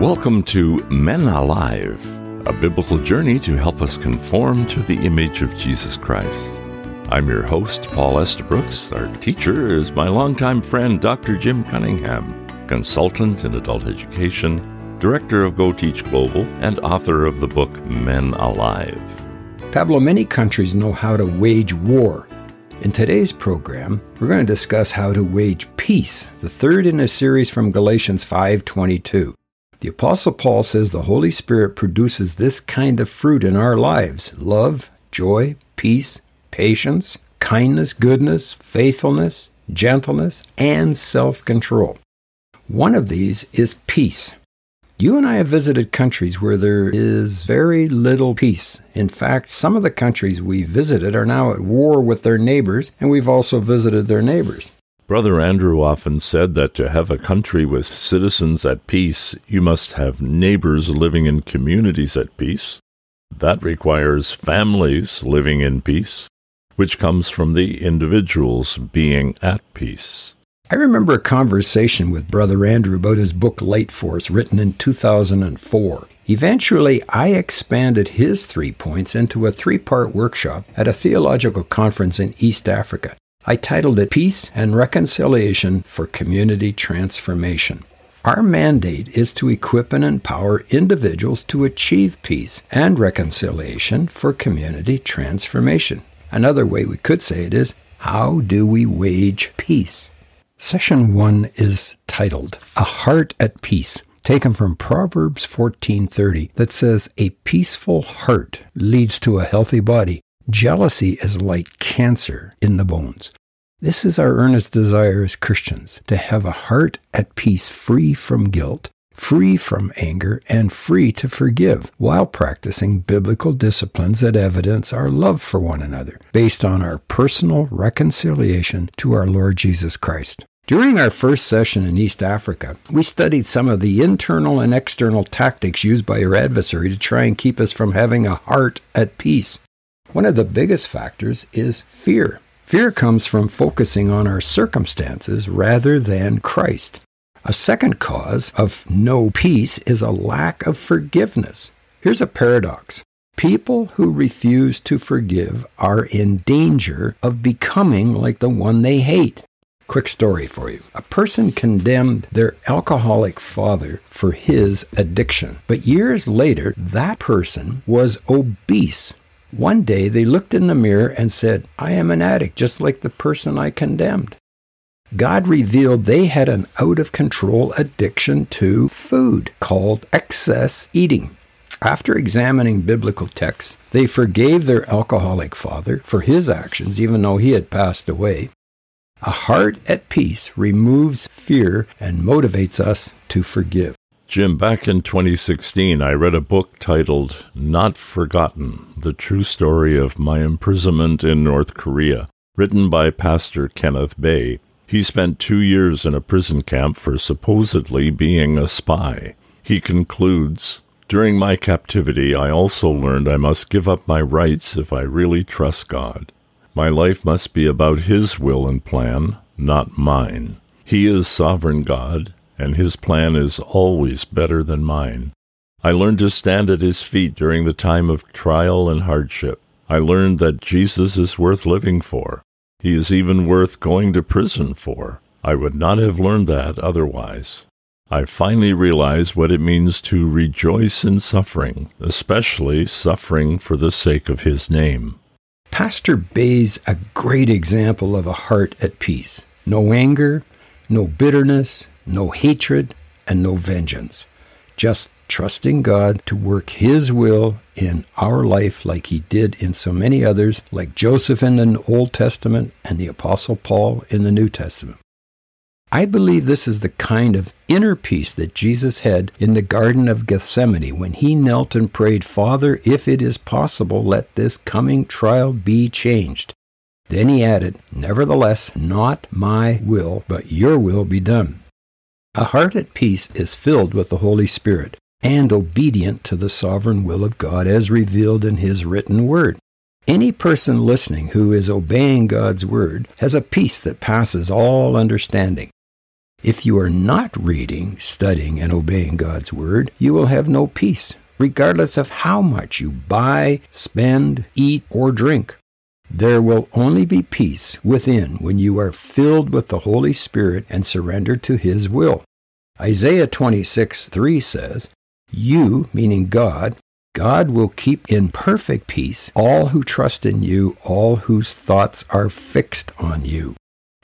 Welcome to Men Alive, a biblical journey to help us conform to the image of Jesus Christ. I'm your host, Paul Estabrooks. Our teacher is my longtime friend, Dr. Jim Cunningham, consultant in adult education, director of Go Teach Global, and author of the book Men Alive. Pablo, many countries know how to wage war. In today's program, we're going to discuss how to wage peace, the third in a series from Galatians 5:22. The apostle Paul says the Holy Spirit produces this kind of fruit in our lives: love, joy, peace, patience, kindness, goodness, faithfulness, gentleness, and self-control. One of these is peace. You and I have visited countries where there is very little peace. In fact, some of the countries we visited are now at war with their neighbors, and we've also visited their neighbors. Brother Andrew often said that to have a country with citizens at peace, you must have neighbors living in communities at peace. That requires families living in peace, which comes from the individuals being at peace. I remember a conversation with Brother Andrew about his book Light Force, written in 2004. Eventually, I expanded his three points into a three part workshop at a theological conference in East Africa. I titled it Peace and Reconciliation for Community Transformation. Our mandate is to equip and empower individuals to achieve peace and reconciliation for community transformation. Another way we could say it is how do we wage peace? Session 1 is titled A Heart at Peace, taken from Proverbs 14:30 that says a peaceful heart leads to a healthy body Jealousy is like cancer in the bones. This is our earnest desire as Christians to have a heart at peace, free from guilt, free from anger, and free to forgive, while practicing biblical disciplines that evidence our love for one another, based on our personal reconciliation to our Lord Jesus Christ. During our first session in East Africa, we studied some of the internal and external tactics used by your adversary to try and keep us from having a heart at peace. One of the biggest factors is fear. Fear comes from focusing on our circumstances rather than Christ. A second cause of no peace is a lack of forgiveness. Here's a paradox. People who refuse to forgive are in danger of becoming like the one they hate. Quick story for you. A person condemned their alcoholic father for his addiction, but years later, that person was obese one day they looked in the mirror and said, I am an addict, just like the person I condemned. God revealed they had an out of control addiction to food called excess eating. After examining biblical texts, they forgave their alcoholic father for his actions, even though he had passed away. A heart at peace removes fear and motivates us to forgive. Jim, back in 2016, I read a book titled Not Forgotten The True Story of My Imprisonment in North Korea, written by Pastor Kenneth Bae. He spent two years in a prison camp for supposedly being a spy. He concludes During my captivity, I also learned I must give up my rights if I really trust God. My life must be about His will and plan, not mine. He is sovereign God, and his plan is always better than mine. I learned to stand at his feet during the time of trial and hardship. I learned that Jesus is worth living for. He is even worth going to prison for. I would not have learned that otherwise. I finally realized what it means to rejoice in suffering, especially suffering for the sake of his name. Pastor Bae's a great example of a heart at peace. No anger, no bitterness, no hatred, and no vengeance. Just trusting God to work His will in our life like He did in so many others, like Joseph in the Old Testament and the Apostle Paul in the New Testament. I believe this is the kind of inner peace that Jesus had in the Garden of Gethsemane when he knelt and prayed, Father, if it is possible, let this coming trial be changed. Then he added, Nevertheless, not my will, but your will be done. A heart at peace is filled with the Holy Spirit and obedient to the sovereign will of God as revealed in His written word. Any person listening who is obeying God's word has a peace that passes all understanding. If you are not reading, studying, and obeying God's Word, you will have no peace, regardless of how much you buy, spend, eat, or drink. There will only be peace within when you are filled with the Holy Spirit and surrender to His will. Isaiah 26 3 says, You, meaning God, God will keep in perfect peace all who trust in you, all whose thoughts are fixed on you.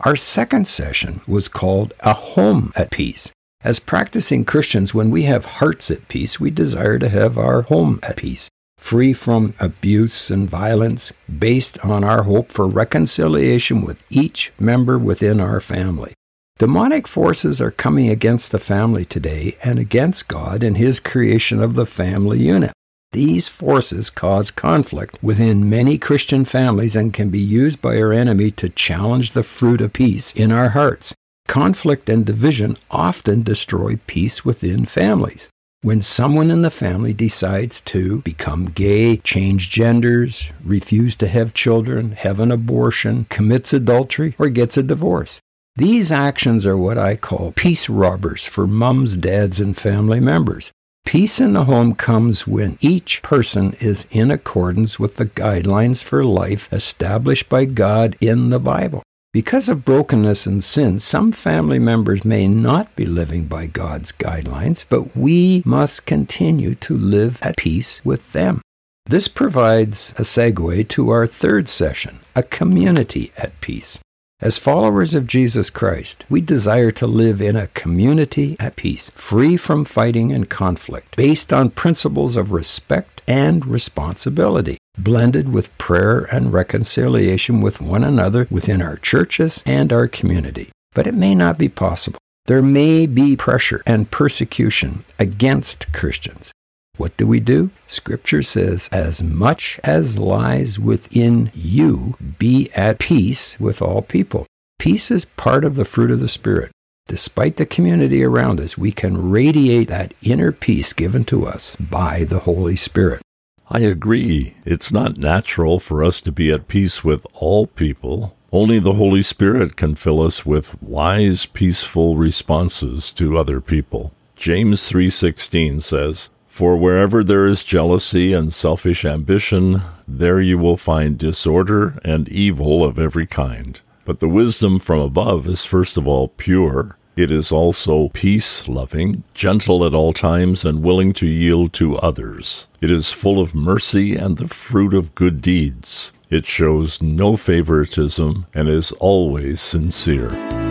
Our second session was called A Home at Peace. As practicing Christians, when we have hearts at peace, we desire to have our home at peace, free from abuse and violence, based on our hope for reconciliation with each member within our family. Demonic forces are coming against the family today and against God and His creation of the family unit. These forces cause conflict within many Christian families and can be used by our enemy to challenge the fruit of peace in our hearts. Conflict and division often destroy peace within families. When someone in the family decides to become gay, change genders, refuse to have children, have an abortion, commits adultery, or gets a divorce, these actions are what I call peace robbers for mums, dads, and family members. Peace in the home comes when each person is in accordance with the guidelines for life established by God in the Bible. Because of brokenness and sin, some family members may not be living by God's guidelines, but we must continue to live at peace with them. This provides a segue to our third session, a community at peace. As followers of Jesus Christ, we desire to live in a community at peace, free from fighting and conflict, based on principles of respect and responsibility, blended with prayer and reconciliation with one another within our churches and our community. But it may not be possible. There may be pressure and persecution against Christians. What do we do? Scripture says, As much as lies within you, be at peace with all people. Peace is part of the fruit of the Spirit. Despite the community around us, we can radiate that inner peace given to us by the Holy Spirit. I agree. It's not natural for us to be at peace with all people. Only the Holy Spirit can fill us with wise, peaceful responses to other people. James 3:16 says, for wherever there is jealousy and selfish ambition, there you will find disorder and evil of every kind. But the wisdom from above is first of all pure. It is also peace loving, gentle at all times, and willing to yield to others. It is full of mercy and the fruit of good deeds. It shows no favoritism and is always sincere.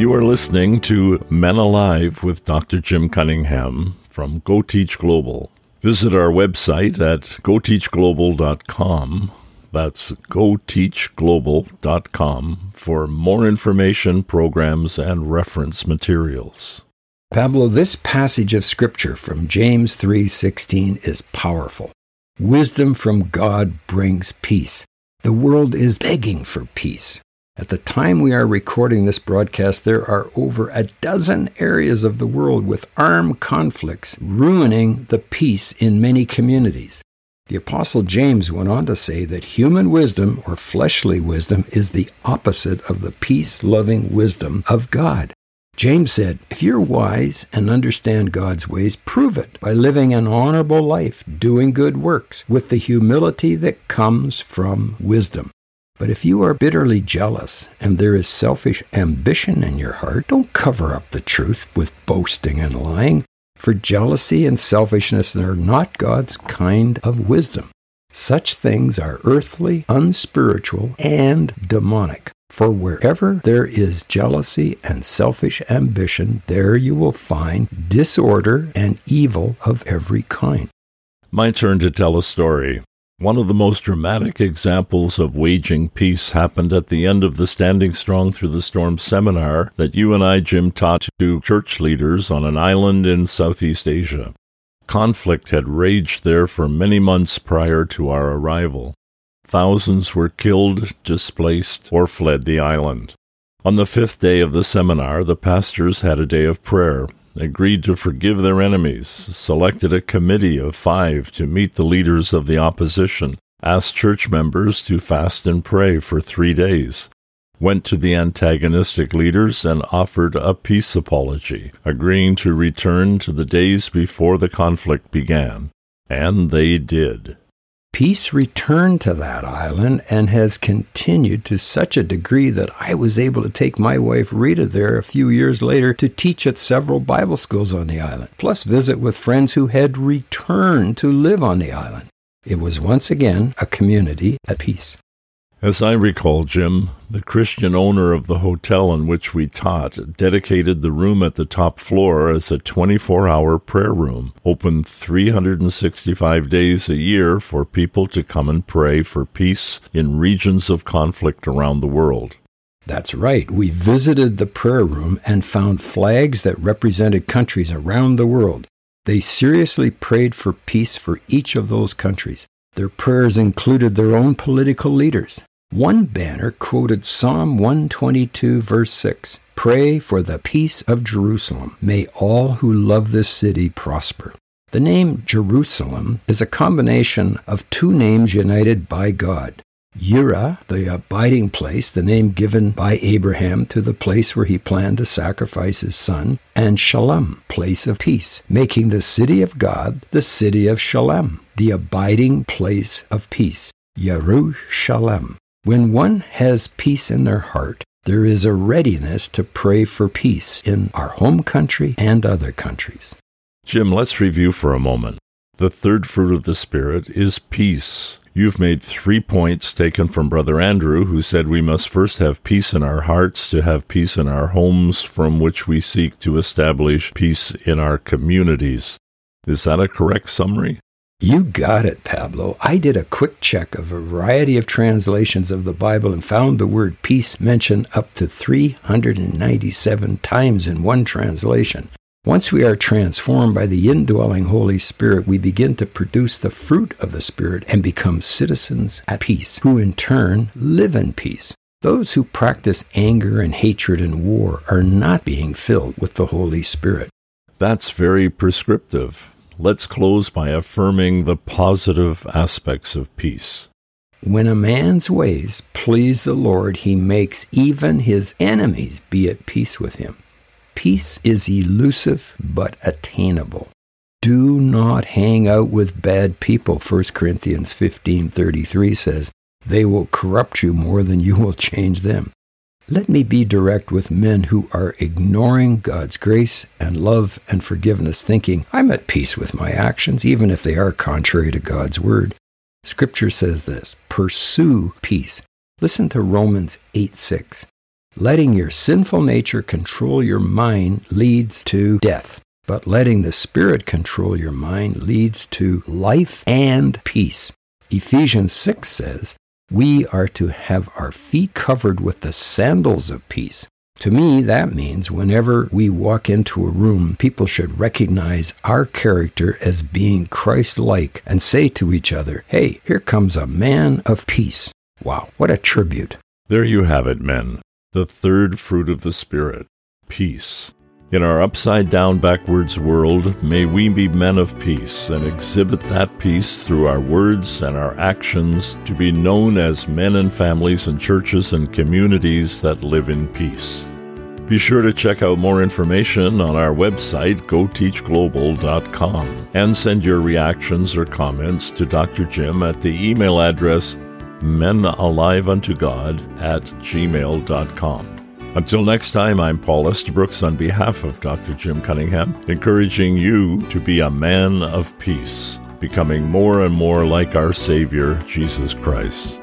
You are listening to Men Alive with Dr. Jim Cunningham from Go Teach Global. Visit our website at goteachglobal.com. That's goteachglobal.com for more information, programs, and reference materials. Pablo, this passage of scripture from James 3:16 is powerful. Wisdom from God brings peace. The world is begging for peace. At the time we are recording this broadcast, there are over a dozen areas of the world with armed conflicts ruining the peace in many communities. The Apostle James went on to say that human wisdom or fleshly wisdom is the opposite of the peace loving wisdom of God. James said, If you're wise and understand God's ways, prove it by living an honorable life, doing good works, with the humility that comes from wisdom. But if you are bitterly jealous and there is selfish ambition in your heart, don't cover up the truth with boasting and lying, for jealousy and selfishness are not God's kind of wisdom. Such things are earthly, unspiritual, and demonic. For wherever there is jealousy and selfish ambition, there you will find disorder and evil of every kind. My turn to tell a story. One of the most dramatic examples of waging peace happened at the end of the Standing Strong Through the Storm seminar that you and I, Jim, taught to church leaders on an island in Southeast Asia. Conflict had raged there for many months prior to our arrival. Thousands were killed, displaced, or fled the island. On the fifth day of the seminar, the pastors had a day of prayer agreed to forgive their enemies, selected a committee of five to meet the leaders of the opposition, asked church members to fast and pray for three days, went to the antagonistic leaders and offered a peace apology, agreeing to return to the days before the conflict began. And they did. Peace returned to that island and has continued to such a degree that I was able to take my wife Rita there a few years later to teach at several Bible schools on the island, plus visit with friends who had returned to live on the island. It was once again a community at peace. As I recall, Jim, the Christian owner of the hotel in which we taught dedicated the room at the top floor as a 24 hour prayer room, open 365 days a year for people to come and pray for peace in regions of conflict around the world. That's right. We visited the prayer room and found flags that represented countries around the world. They seriously prayed for peace for each of those countries. Their prayers included their own political leaders. One banner quoted Psalm 122, verse 6 Pray for the peace of Jerusalem. May all who love this city prosper. The name Jerusalem is a combination of two names united by God. Yireh, the abiding place, the name given by Abraham to the place where he planned to sacrifice his son, and Shalom, place of peace, making the city of God the city of Shalom, the abiding place of peace. Yerushalem. When one has peace in their heart, there is a readiness to pray for peace in our home country and other countries. Jim, let's review for a moment. The third fruit of the Spirit is peace. You've made three points taken from Brother Andrew, who said we must first have peace in our hearts to have peace in our homes, from which we seek to establish peace in our communities. Is that a correct summary? You got it, Pablo. I did a quick check of a variety of translations of the Bible and found the word peace mentioned up to 397 times in one translation. Once we are transformed by the indwelling Holy Spirit, we begin to produce the fruit of the Spirit and become citizens at peace, who in turn live in peace. Those who practice anger and hatred and war are not being filled with the Holy Spirit. That's very prescriptive let's close by affirming the positive aspects of peace. When a man's ways please the Lord, he makes even his enemies be at peace with him. Peace is elusive but attainable. Do not hang out with bad people, 1 Corinthians 15:33 says. They will corrupt you more than you will change them. Let me be direct with men who are ignoring God's grace and love and forgiveness, thinking, I'm at peace with my actions, even if they are contrary to God's word. Scripture says this pursue peace. Listen to Romans 8 6. Letting your sinful nature control your mind leads to death, but letting the Spirit control your mind leads to life and peace. Ephesians 6 says, we are to have our feet covered with the sandals of peace. To me, that means whenever we walk into a room, people should recognize our character as being Christ like and say to each other, Hey, here comes a man of peace. Wow, what a tribute. There you have it, men. The third fruit of the Spirit peace. In our upside down, backwards world, may we be men of peace and exhibit that peace through our words and our actions to be known as men and families and churches and communities that live in peace. Be sure to check out more information on our website, goteachglobal.com, and send your reactions or comments to Dr. Jim at the email address menaliveuntogod at gmail.com. Until next time, I'm Paul Estabrooks on behalf of Dr. Jim Cunningham, encouraging you to be a man of peace, becoming more and more like our Savior, Jesus Christ.